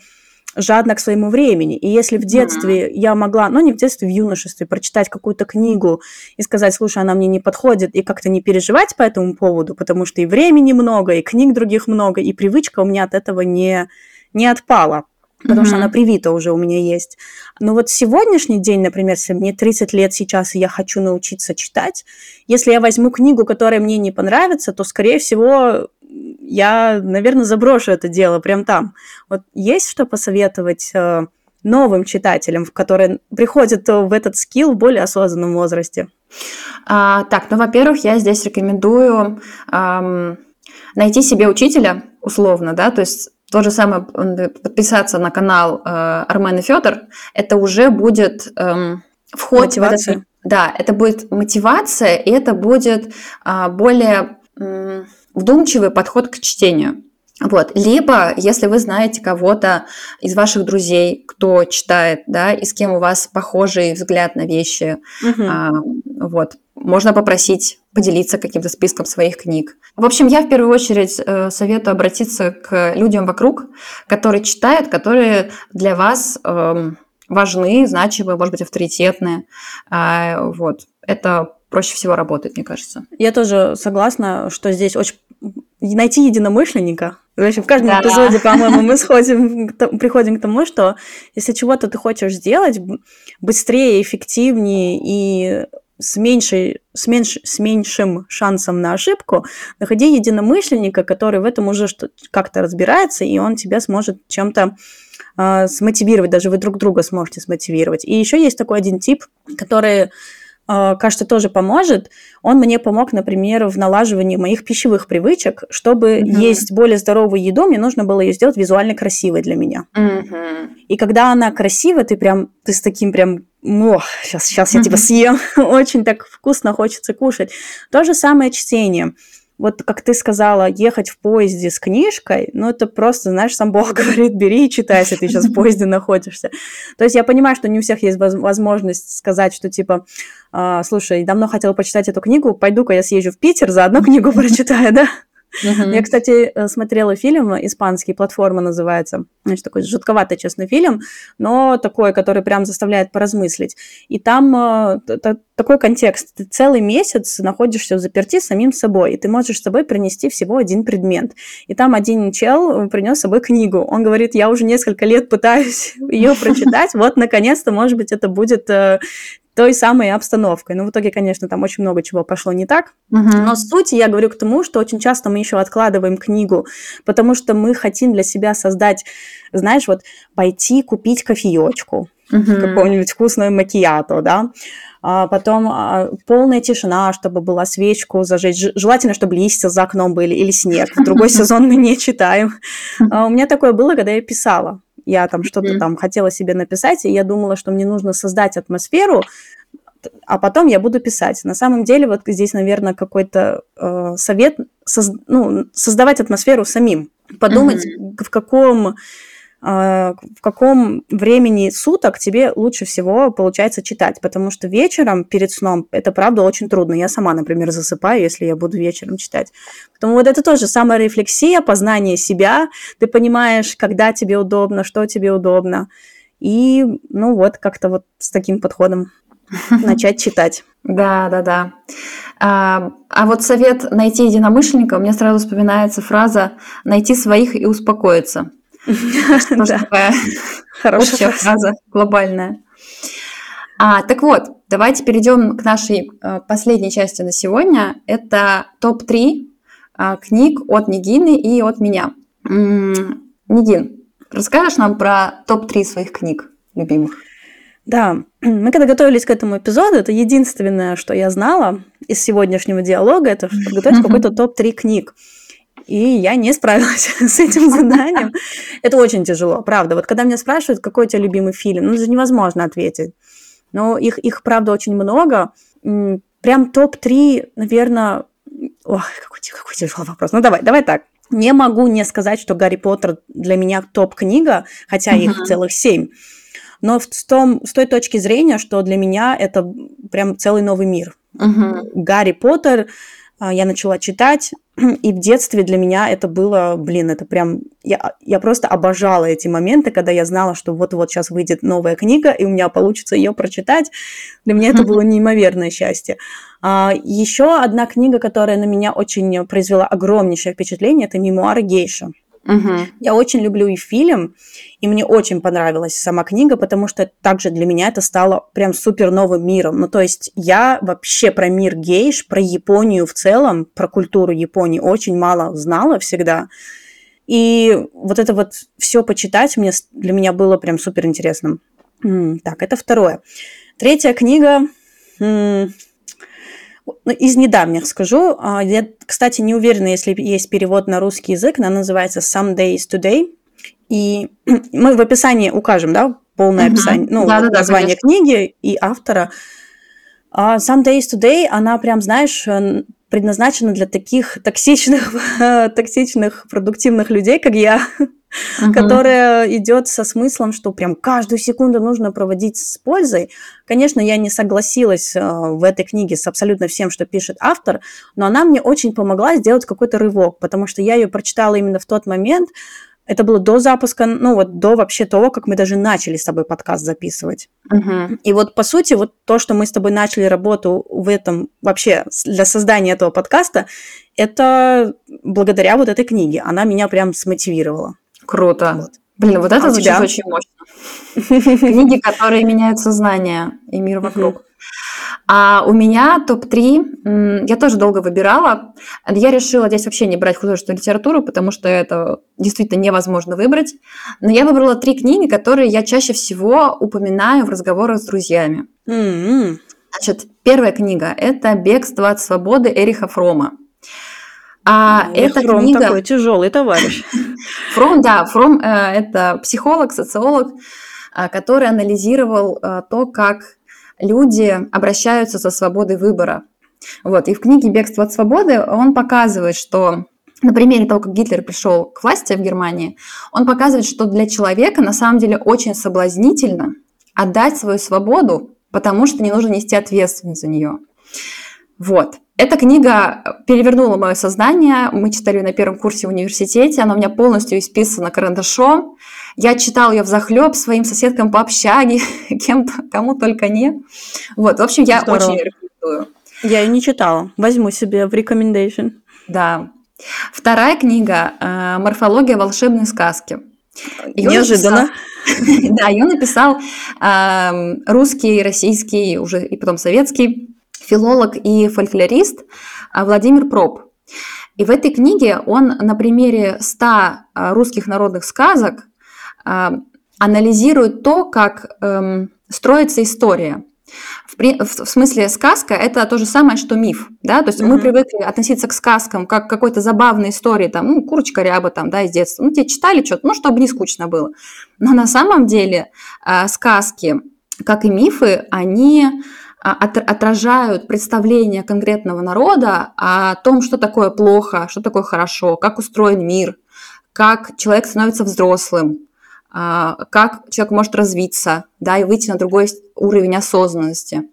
A: жадно к своему времени. И если в детстве mm-hmm. я могла, ну не в детстве, в юношестве, прочитать какую-то книгу и сказать, слушай, она мне не подходит, и как-то не переживать по этому поводу, потому что и времени много, и книг других много, и привычка у меня от этого не, не отпала потому mm-hmm. что она привита уже у меня есть. Но вот сегодняшний день, например, если мне 30 лет сейчас, и я хочу научиться читать, если я возьму книгу, которая мне не понравится, то, скорее всего, я, наверное, заброшу это дело прям там. Вот есть что посоветовать э, новым читателям, которые приходят в этот скилл в более осознанном возрасте?
B: А, так, ну, во-первых, я здесь рекомендую эм, найти себе учителя, условно, да, то есть то же самое подписаться на канал э, Армен и Федор, это уже будет эм, вход
A: Мотивация. в
B: это, да, это будет мотивация, и это будет э, более э, вдумчивый подход к чтению. Вот. Либо, если вы знаете кого-то из ваших друзей, кто читает, да, и с кем у вас похожий взгляд на вещи, угу. а, вот, можно попросить поделиться каким-то списком своих книг. В общем, я в первую очередь э, советую обратиться к людям вокруг, которые читают, которые для вас э, важны, значимы, может быть, авторитетные. Э, вот. Это проще всего работает, мне кажется.
A: Я тоже согласна, что здесь очень найти единомышленника. В общем, в каждом да. эпизоде, по-моему, мы сходим, приходим к тому, что если чего-то ты хочешь сделать быстрее, эффективнее и с, меньшей, с, меньш, с меньшим шансом на ошибку, находи единомышленника, который в этом уже как-то разбирается, и он тебя сможет чем-то э, смотивировать, даже вы друг друга сможете смотивировать. И еще есть такой один тип, который э, кажется, тоже поможет. Он мне помог, например, в налаживании моих пищевых привычек. Чтобы угу. есть более здоровую еду, мне нужно было ее сделать визуально красивой для меня. Угу. И когда она красивая, ты прям, ты с таким прям о, сейчас, сейчас я тебя съем, очень так вкусно хочется кушать. То же самое чтение вот как ты сказала, ехать в поезде с книжкой, ну это просто, знаешь, сам Бог говорит, бери и читай, если ты сейчас в поезде находишься. То есть я понимаю, что не у всех есть возможность сказать, что типа, «А, слушай, давно хотела почитать эту книгу, пойду-ка я съезжу в Питер, заодно книгу прочитаю, да? Uh-huh. Я, кстати, э, смотрела фильм испанский, «Платформа» называется. Значит, такой жутковатый, честно, фильм, но такой, который прям заставляет поразмыслить. И там э, такой контекст. Ты целый месяц находишься в заперти самим собой, и ты можешь с собой принести всего один предмет. И там один чел принес с собой книгу. Он говорит, я уже несколько лет пытаюсь ее прочитать, вот, наконец-то, может быть, это будет э, той самой обстановкой. Но ну, в итоге, конечно, там очень много чего пошло не так. Угу. Но суть я говорю к тому, что очень часто мы еще откладываем книгу, потому что мы хотим для себя создать, знаешь, вот пойти купить кофеечку, угу. какого-нибудь вкусного макиято, да, а потом а, полная тишина, чтобы была свечку зажечь. Желательно, чтобы листья за окном были или снег. В другой сезон мы не читаем. А у меня такое было, когда я писала. Я там что-то mm-hmm. там хотела себе написать, и я думала, что мне нужно создать атмосферу, а потом я буду писать. На самом деле, вот здесь, наверное, какой-то э, совет, соз, ну, создавать атмосферу самим. Подумать, mm-hmm. в каком в каком времени суток тебе лучше всего получается читать, потому что вечером перед сном это правда очень трудно. Я сама, например, засыпаю, если я буду вечером читать. Поэтому вот это тоже самая рефлексия, познание себя. Ты понимаешь, когда тебе удобно, что тебе удобно. И, ну вот, как-то вот с таким подходом начать читать.
B: Да, да, да. А, а вот совет найти единомышленника, мне сразу вспоминается фраза «найти своих и успокоиться». Хорошая фраза, глобальная. А, так вот, давайте перейдем к нашей э, последней части на сегодня. Это топ-3 э, книг от Нигины и от меня. М-м, Нигин, расскажешь нам про топ-3 своих книг любимых?
A: Да, мы когда готовились к этому эпизоду, это единственное, что я знала из сегодняшнего диалога, это подготовить какой-то топ-3 книг и я не справилась с этим заданием. Это очень тяжело, правда. Вот когда меня спрашивают, какой у тебя любимый фильм, ну, это же невозможно ответить. Но их, их правда, очень много. Прям топ-3, наверное... Ох, какой, какой тяжелый вопрос. Ну, давай, давай так. Не могу не сказать, что Гарри Поттер для меня топ-книга, хотя uh-huh. их целых семь. Но в том, с той точки зрения, что для меня это прям целый новый мир. Uh-huh. Гарри Поттер а, я начала читать, и в детстве для меня это было, блин, это прям, я, я просто обожала эти моменты, когда я знала, что вот-вот сейчас выйдет новая книга, и у меня получится ее прочитать. Для меня это было неимоверное счастье. А, еще одна книга, которая на меня очень произвела огромнейшее впечатление, это «Мемуары гейша». Угу. Я очень люблю и фильм, и мне очень понравилась сама книга, потому что также для меня это стало прям супер новым миром. Ну, то есть я вообще про мир гейш, про Японию в целом, про культуру Японии очень мало знала всегда. И вот это вот все почитать мне, для меня было прям супер интересным. Так, это второе. Третья книга ну, из недавних скажу. А, я, кстати, не уверена, если есть перевод на русский язык. Она называется Some Days Today. И мы в описании укажем, да, полное uh-huh. описание, ну, да, название да, книги и автора. Uh, Some Days Today, она прям, знаешь, предназначена для таких токсичных, токсичных, продуктивных людей, как я, uh-huh. которая идет со смыслом, что прям каждую секунду нужно проводить с пользой. Конечно, я не согласилась э, в этой книге с абсолютно всем, что пишет автор, но она мне очень помогла сделать какой-то рывок, потому что я ее прочитала именно в тот момент, это было до запуска, ну вот до вообще того, как мы даже начали с тобой подкаст записывать. Uh-huh. И вот по сути вот то, что мы с тобой начали работу в этом вообще для создания этого подкаста, это благодаря вот этой книге. Она меня прям смотивировала.
B: Круто. Вот. Блин, вот это а звучит очень мощно. Книги, которые меняют сознание и мир вокруг. А у меня топ-3, я тоже долго выбирала. Я решила здесь вообще не брать художественную литературу, потому что это действительно невозможно выбрать. Но я выбрала три книги, которые я чаще всего упоминаю в разговорах с друзьями. Mm-hmm. Значит, Первая книга – это «Бегство от свободы» Эриха Фрома.
A: А Эх, эта Фром книга... такой тяжелый товарищ.
B: Фром, да, Фром э, – это психолог, социолог, э, который анализировал э, то, как люди обращаются со свободой выбора. Вот, и в книге «Бегство от свободы» он показывает, что на примере того, как Гитлер пришел к власти в Германии, он показывает, что для человека на самом деле очень соблазнительно отдать свою свободу потому что не нужно нести ответственность за нее. Вот. Эта книга перевернула мое сознание. Мы читали ее на первом курсе в университете. Она у меня полностью исписана карандашом. Я читала ее в захлеб своим соседкам по общаге, кем кому только не. Вот, в общем, я Здорово. очень рекомендую.
A: Я ее не читала. Возьму себе в recommendation.
B: Да. Вторая книга э, «Морфология волшебной сказки».
A: Ее Неожиданно.
B: Написал, да, ее написал э, русский, российский, уже и потом советский филолог и фольклорист а, Владимир Проб. И в этой книге он на примере 100 а, русских народных сказок э, анализирует то, как э, строится история – в, в смысле сказка это то же самое, что миф, да, то есть mm-hmm. мы привыкли относиться к сказкам как к какой-то забавной истории, там, ну, курочка ряба там, да, из детства, ну, тебе читали что-то, ну, чтобы не скучно было. Но на самом деле э, сказки, как и мифы, они а, отражают представление конкретного народа о том, что такое плохо, что такое хорошо, как устроен мир, как человек становится взрослым, а, как человек может развиться, да, и выйти на другой уровень осознанности.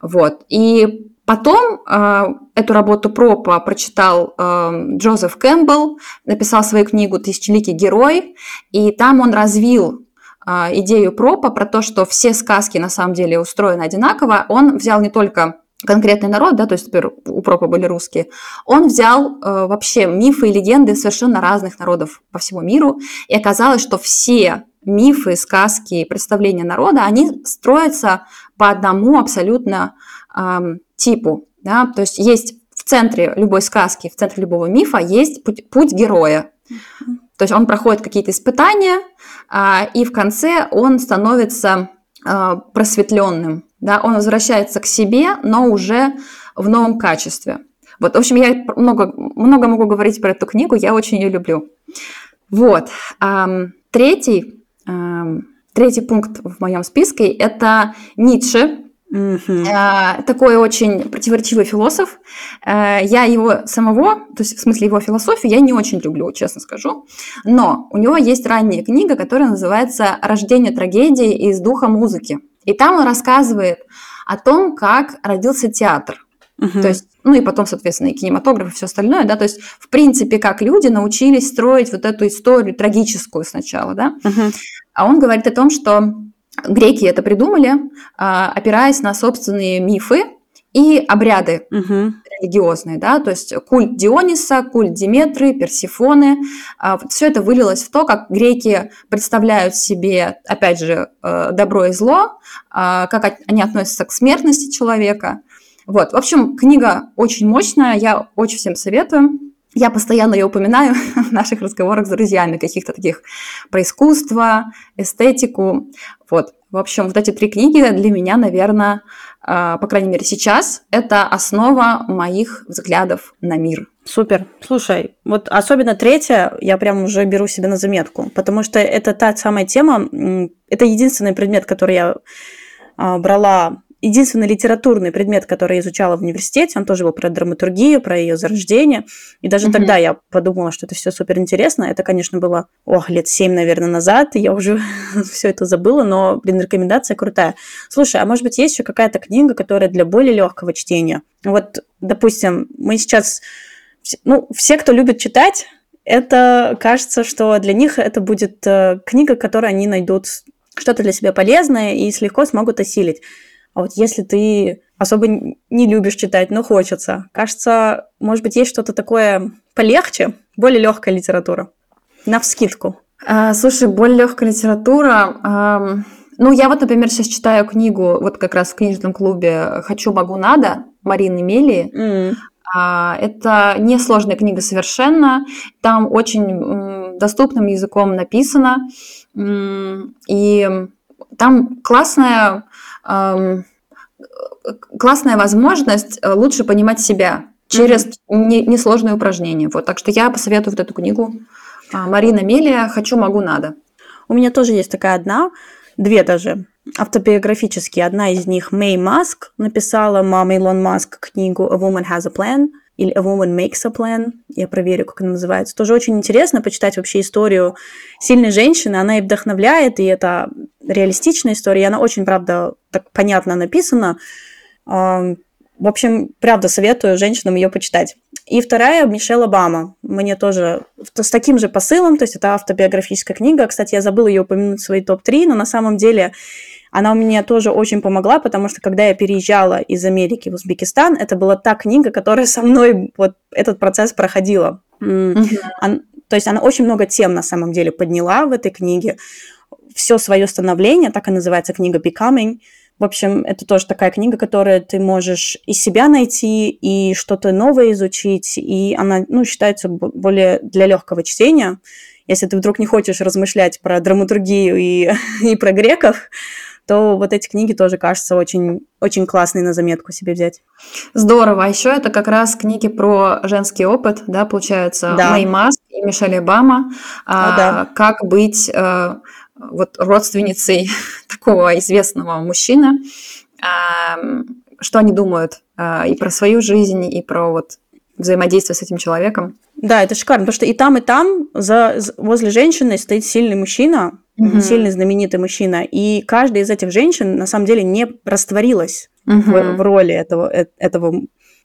B: Вот. И потом э, эту работу Пропа прочитал Джозеф Кэмпбелл, написал свою книгу «Тысячеликий герой», и там он развил идею Пропа про то, что все сказки на самом деле устроены одинаково. Он взял не только конкретный народ, да, то есть теперь у Пропа были русские, он взял э, вообще мифы и легенды совершенно разных народов по всему миру, и оказалось, что все мифы, сказки, представления народа, они строятся по одному абсолютно э, типу, да, то есть есть в центре любой сказки, в центре любого мифа есть путь, путь героя, то есть он проходит какие-то испытания, э, и в конце он становится э, просветленным, да, он возвращается к себе, но уже в новом качестве. Вот, в общем, я много, много могу говорить про эту книгу, я очень ее люблю. Вот. Третий, третий пункт в моем списке – это Ницше, Mm-hmm. Такой очень противоречивый философ. Э, я его самого, то есть в смысле его философию, я не очень люблю, честно скажу. Но у него есть ранняя книга, которая называется «Рождение трагедии из духа музыки». И там он рассказывает о том, как родился театр. Uh-huh. То есть, ну и потом, соответственно, и кинематограф и все остальное, да, то есть, в принципе, как люди научились строить вот эту историю трагическую сначала, да. Uh-huh. А он говорит о том, что греки это придумали, а, опираясь на собственные мифы, и обряды угу. религиозные, да, то есть культ Диониса, культ Диметры, Персифоны, а, все это вылилось в то, как греки представляют себе, опять же, э, добро и зло, а, как они относятся к смертности человека. Вот, в общем, книга очень мощная, я очень всем советую. Я постоянно ее упоминаю в наших разговорах с друзьями, каких-то таких про искусство, эстетику. Вот, в общем, вот эти три книги для меня, наверное, а, по крайней мере сейчас, это основа моих взглядов на мир.
A: Супер. Слушай, вот особенно третья я прям уже беру себе на заметку, потому что это та самая тема, это единственный предмет, который я а, брала единственный литературный предмет, который я изучала в университете, он тоже был про драматургию, про ее зарождение. И даже mm-hmm. тогда я подумала, что это все супер интересно. Это, конечно, было, ох, лет семь, наверное, назад. И я уже все это забыла, но, блин, рекомендация крутая. Слушай, а может быть, есть еще какая-то книга, которая для более легкого чтения? Вот, допустим, мы сейчас, ну, все, кто любит читать, это кажется, что для них это будет э, книга, которой они найдут что-то для себя полезное и легко смогут осилить. А вот если ты особо не любишь читать, но хочется, кажется, может быть, есть что-то такое полегче, более легкая литература. На вскидку.
B: А, слушай, более легкая литература. А, ну, я вот, например, сейчас читаю книгу, вот как раз в книжном клубе «Хочу, могу, надо» Марины Мелии. Mm. А, это несложная книга совершенно. Там очень м, доступным языком написано. М, и там классная классная возможность э, лучше понимать себя через mm-hmm. не, несложные упражнения. Вот, так что я посоветую вот эту книгу а, Марина Мелия «Хочу, могу, надо».
A: У меня тоже есть такая одна, две даже, автобиографические. Одна из них Мэй Маск написала, мама Илон Маск, книгу «A Woman Has a Plan», или A Woman Makes a Plan. Я проверю, как она называется. Тоже очень интересно почитать вообще историю сильной женщины. Она и вдохновляет, и это реалистичная история. И она очень, правда, так понятно написана. В общем, правда, советую женщинам ее почитать. И вторая Мишель Обама. Мне тоже с таким же посылом, то есть это автобиографическая книга. Кстати, я забыла ее упомянуть в своей топ-3, но на самом деле она мне тоже очень помогла, потому что когда я переезжала из Америки в Узбекистан, это была та книга, которая со мной вот этот процесс проходила. Mm-hmm. Он, то есть она очень много тем на самом деле подняла в этой книге. Все свое становление, так и называется книга Becoming. В общем, это тоже такая книга, которую ты можешь и себя найти, и что-то новое изучить, и она, ну, считается более для легкого чтения. Если ты вдруг не хочешь размышлять про драматургию и, и про греков, то вот эти книги тоже кажутся очень, очень классные на заметку себе взять.
B: Здорово. А еще это как раз книги про женский опыт, да, получается, да. Мэй Маск и Мишель Обама. А, да. Как быть а, вот родственницей такого известного мужчины, а, что они думают а, и про свою жизнь, и про вот взаимодействие с этим человеком.
A: Да, это шикарно, потому что и там, и там за, возле женщины стоит сильный мужчина, угу. сильный знаменитый мужчина, и каждая из этих женщин на самом деле не растворилась угу. в, в роли этого, э, этого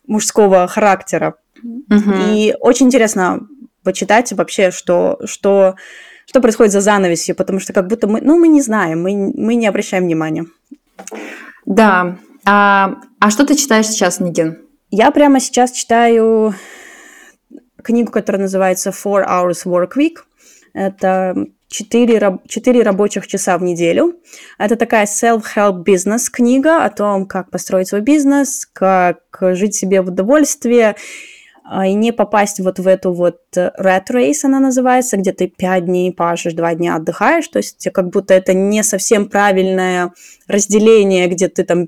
A: мужского характера. Угу. И очень интересно почитать вообще, что, что, что происходит за занавесью, потому что как будто мы, ну, мы не знаем, мы, мы не обращаем внимания.
B: Да. А, а что ты читаешь сейчас, Нигин?
A: Я прямо сейчас читаю книгу, которая называется Four Hours Work Week. Это 4, 4 рабочих часа в неделю. Это такая self-help бизнес книга о том, как построить свой бизнес, как жить себе в удовольствие а, и не попасть вот в эту вот rat race, она называется, где ты 5 дней пашешь, 2 дня отдыхаешь, то есть как будто это не совсем правильное разделение, где ты там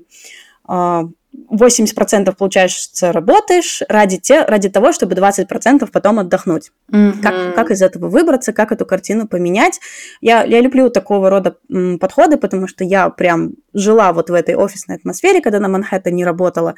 A: а, 80% получается работаешь ради, те, ради того, чтобы 20% потом отдохнуть. Mm-hmm. Как, как из этого выбраться, как эту картину поменять. Я, я люблю такого рода м, подходы, потому что я прям жила вот в этой офисной атмосфере, когда на Манхэттене работала.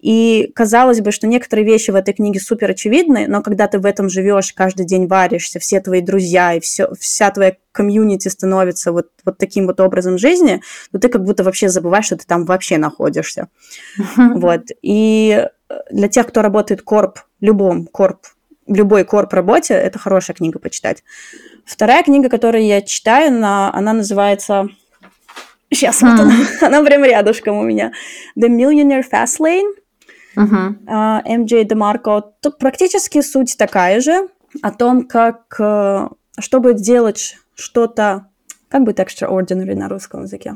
A: И казалось бы, что некоторые вещи в этой книге супер очевидны, но когда ты в этом живешь, каждый день варишься, все твои друзья и все, вся твоя комьюнити становится вот, вот таким вот образом жизни, то ты как будто вообще забываешь, что ты там вообще находишься. Вот. И для тех, кто работает корп, любом корп, любой корп работе, это хорошая книга почитать. Вторая книга, которую я читаю, она, она называется... Сейчас вот она, она прям рядышком у меня. The Millionaire Fastlane uh-huh. MJ DeMarco. Тут практически суть такая же, о том, как, э, чтобы делать что-то, как быть extraordinary на русском языке?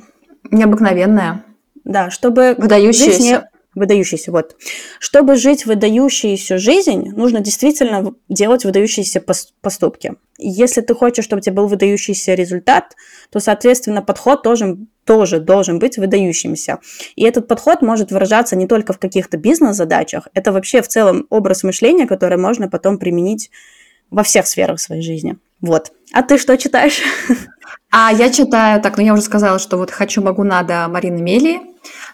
B: Необыкновенное.
A: Да, чтобы...
B: Выдающееся. Не...
A: Выдающийся, вот. Чтобы жить выдающуюся жизнь, нужно действительно делать выдающиеся поступки. Если ты хочешь, чтобы у тебя был выдающийся результат, то, соответственно, подход тоже тоже должен быть выдающимся. И этот подход может выражаться не только в каких-то бизнес-задачах, это вообще в целом образ мышления, который можно потом применить во всех сферах своей жизни. Вот. А ты что читаешь?
B: А я читаю, так, ну я уже сказала, что вот «Хочу, могу, надо» Марины Мели,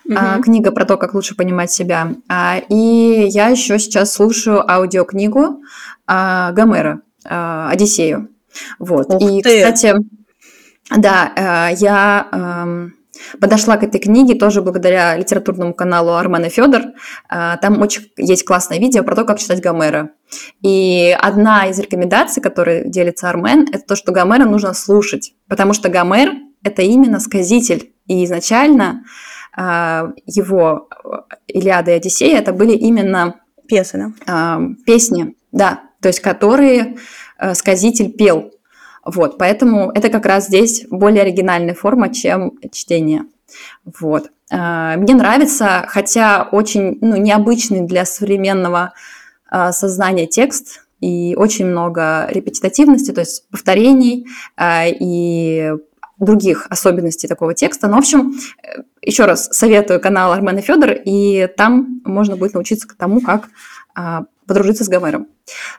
B: угу. а, книга про то, как лучше понимать себя. А, и я еще сейчас слушаю аудиокнигу а, Гомера а, «Одиссею». Вот. Ух и, ты. кстати, да, э, я эм, подошла к этой книге тоже благодаря литературному каналу Армен и Федор. Э, там очень есть классное видео про то, как читать Гомера. И одна из рекомендаций, которой делится Армен, это то, что Гомера нужно слушать, потому что Гомер – это именно сказитель. И изначально э, его Илиада и Одиссея – это были именно
A: песни,
B: да? песни, да, то есть которые сказитель пел. Вот, поэтому это как раз здесь более оригинальная форма, чем чтение. Вот. А, мне нравится, хотя очень ну, необычный для современного а, сознания текст, и очень много репетитативности, то есть повторений а, и других особенностей такого текста. Но, в общем, еще раз советую канал Армен и Федор, и там можно будет научиться тому, как подружиться с Гомером.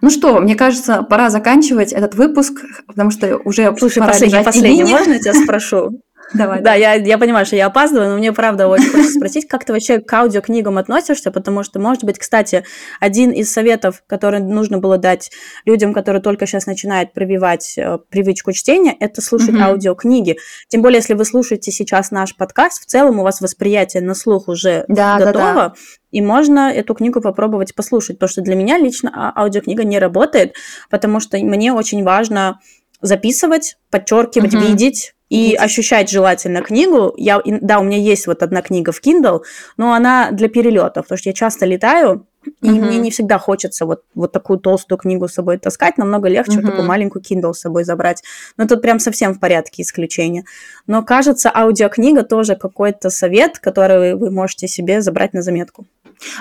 B: Ну что, мне кажется, пора заканчивать этот выпуск, потому что уже
A: Слушай,
B: пора
A: последний, последний, можно я тебя спрошу?
B: Давай.
A: Да, я, я понимаю, что я опаздываю, но мне правда очень хочется спросить, как ты вообще к аудиокнигам относишься, потому что, может быть, кстати, один из советов, который нужно было дать людям, которые только сейчас начинают прививать э, привычку чтения, это слушать mm-hmm. аудиокниги. Тем более, если вы слушаете сейчас наш подкаст, в целом у вас восприятие на слух уже да, готово, да, да. и можно эту книгу попробовать послушать, потому что для меня лично а, аудиокнига не работает, потому что мне очень важно записывать, подчеркивать, mm-hmm. видеть, и ощущать желательно книгу. Я, да, у меня есть вот одна книга в Kindle, но она для перелетов, потому что я часто летаю, и uh-huh. мне не всегда хочется вот, вот такую толстую книгу с собой таскать, намного легче uh-huh. вот такую маленькую Kindle с собой забрать. Но тут прям совсем в порядке исключения. Но кажется, аудиокнига тоже какой-то совет, который вы можете себе забрать на заметку.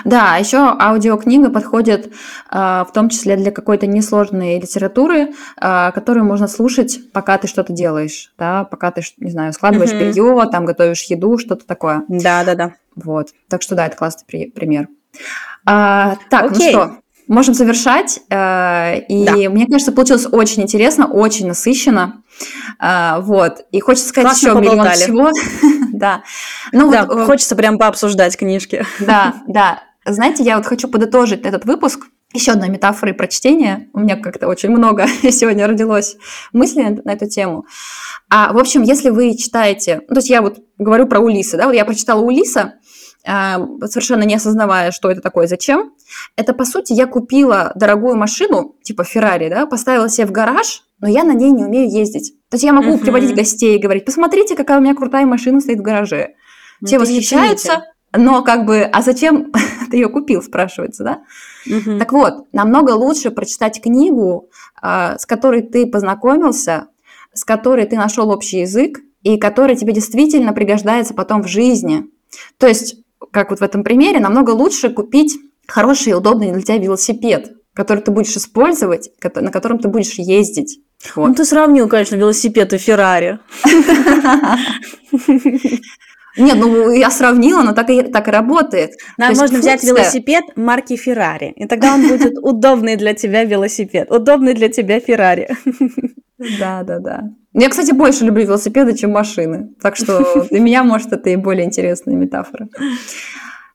B: Да, еще аудиокнига подходит э, в том числе для какой-то несложной литературы, э, которую можно слушать, пока ты что-то делаешь, да, пока ты, не знаю, складываешь mm-hmm. белье, там готовишь еду, что-то такое.
A: Да, да, да.
B: Вот. Так что да, это классный при- пример. А, так, ну Окей. ну что, можем завершать. Э, и да. мне кажется, получилось очень интересно, очень насыщенно. А, вот. И хочется сказать Классно еще миллион всего.
A: да. Ну, да, вот, э, хочется прям пообсуждать книжки.
B: да, да. Знаете, я вот хочу подытожить этот выпуск еще одной метафорой прочтения. У меня как-то очень много сегодня родилось мыслей на эту тему. А, в общем, если вы читаете... Ну, то есть я вот говорю про Улиса, да, вот я прочитала Улиса, совершенно не осознавая, что это такое, зачем. Это, по сути, я купила дорогую машину, типа Феррари, да, поставила себе в гараж, но я на ней не умею ездить. То есть я могу uh-huh. приводить гостей и говорить, посмотрите, какая у меня крутая машина стоит в гараже. Ну, Все восхищаются, но как бы, а зачем ты ее купил, спрашивается, да? Uh-huh. Так вот, намного лучше прочитать книгу, а, с которой ты познакомился, с которой ты нашел общий язык, и которая тебе действительно пригождается потом в жизни. То есть, как вот в этом примере, намного лучше купить хороший и удобный для тебя велосипед, который ты будешь использовать, на котором ты будешь ездить.
A: Вот. Ну, ты сравнил, конечно, велосипед и Феррари.
B: Нет, ну я сравнила, но так и, так и работает.
A: Нам можно взять функция... велосипед марки Феррари, и тогда он будет удобный для тебя велосипед, удобный для тебя Феррари.
B: Да, да, да. Я, кстати, больше люблю велосипеды, чем машины. Так что для меня, может, это и более интересная метафора.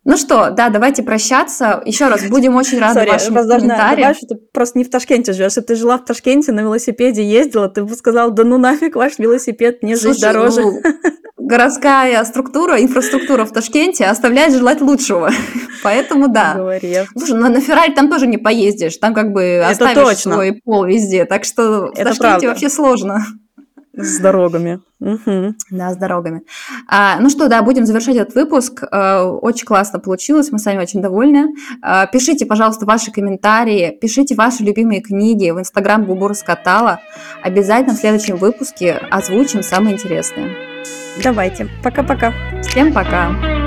B: Ну что, да, давайте прощаться. Еще раз, будем очень рады Sorry, вашим комментариям.
A: что ты просто не в Ташкенте живешь. Если ты жила в Ташкенте, на велосипеде ездила, ты бы сказал, да ну нафиг ваш велосипед, мне жить дороже. Ну,
B: городская структура, инфраструктура в Ташкенте оставляет желать лучшего. Поэтому да.
A: Говори.
B: Слушай, на, на Феррари там тоже не поездишь. Там как бы Это оставишь точно. свой пол везде. Так что Это в Ташкенте правда. вообще сложно.
A: С дорогами.
B: Угу. Да, с дорогами. А, ну что, да, будем завершать этот выпуск. А, очень классно получилось, мы сами очень довольны. А, пишите, пожалуйста, ваши комментарии, пишите ваши любимые книги в Инстаграм Губур Скатала. Обязательно в следующем выпуске озвучим самые интересные.
A: Давайте. Пока-пока.
B: Всем пока.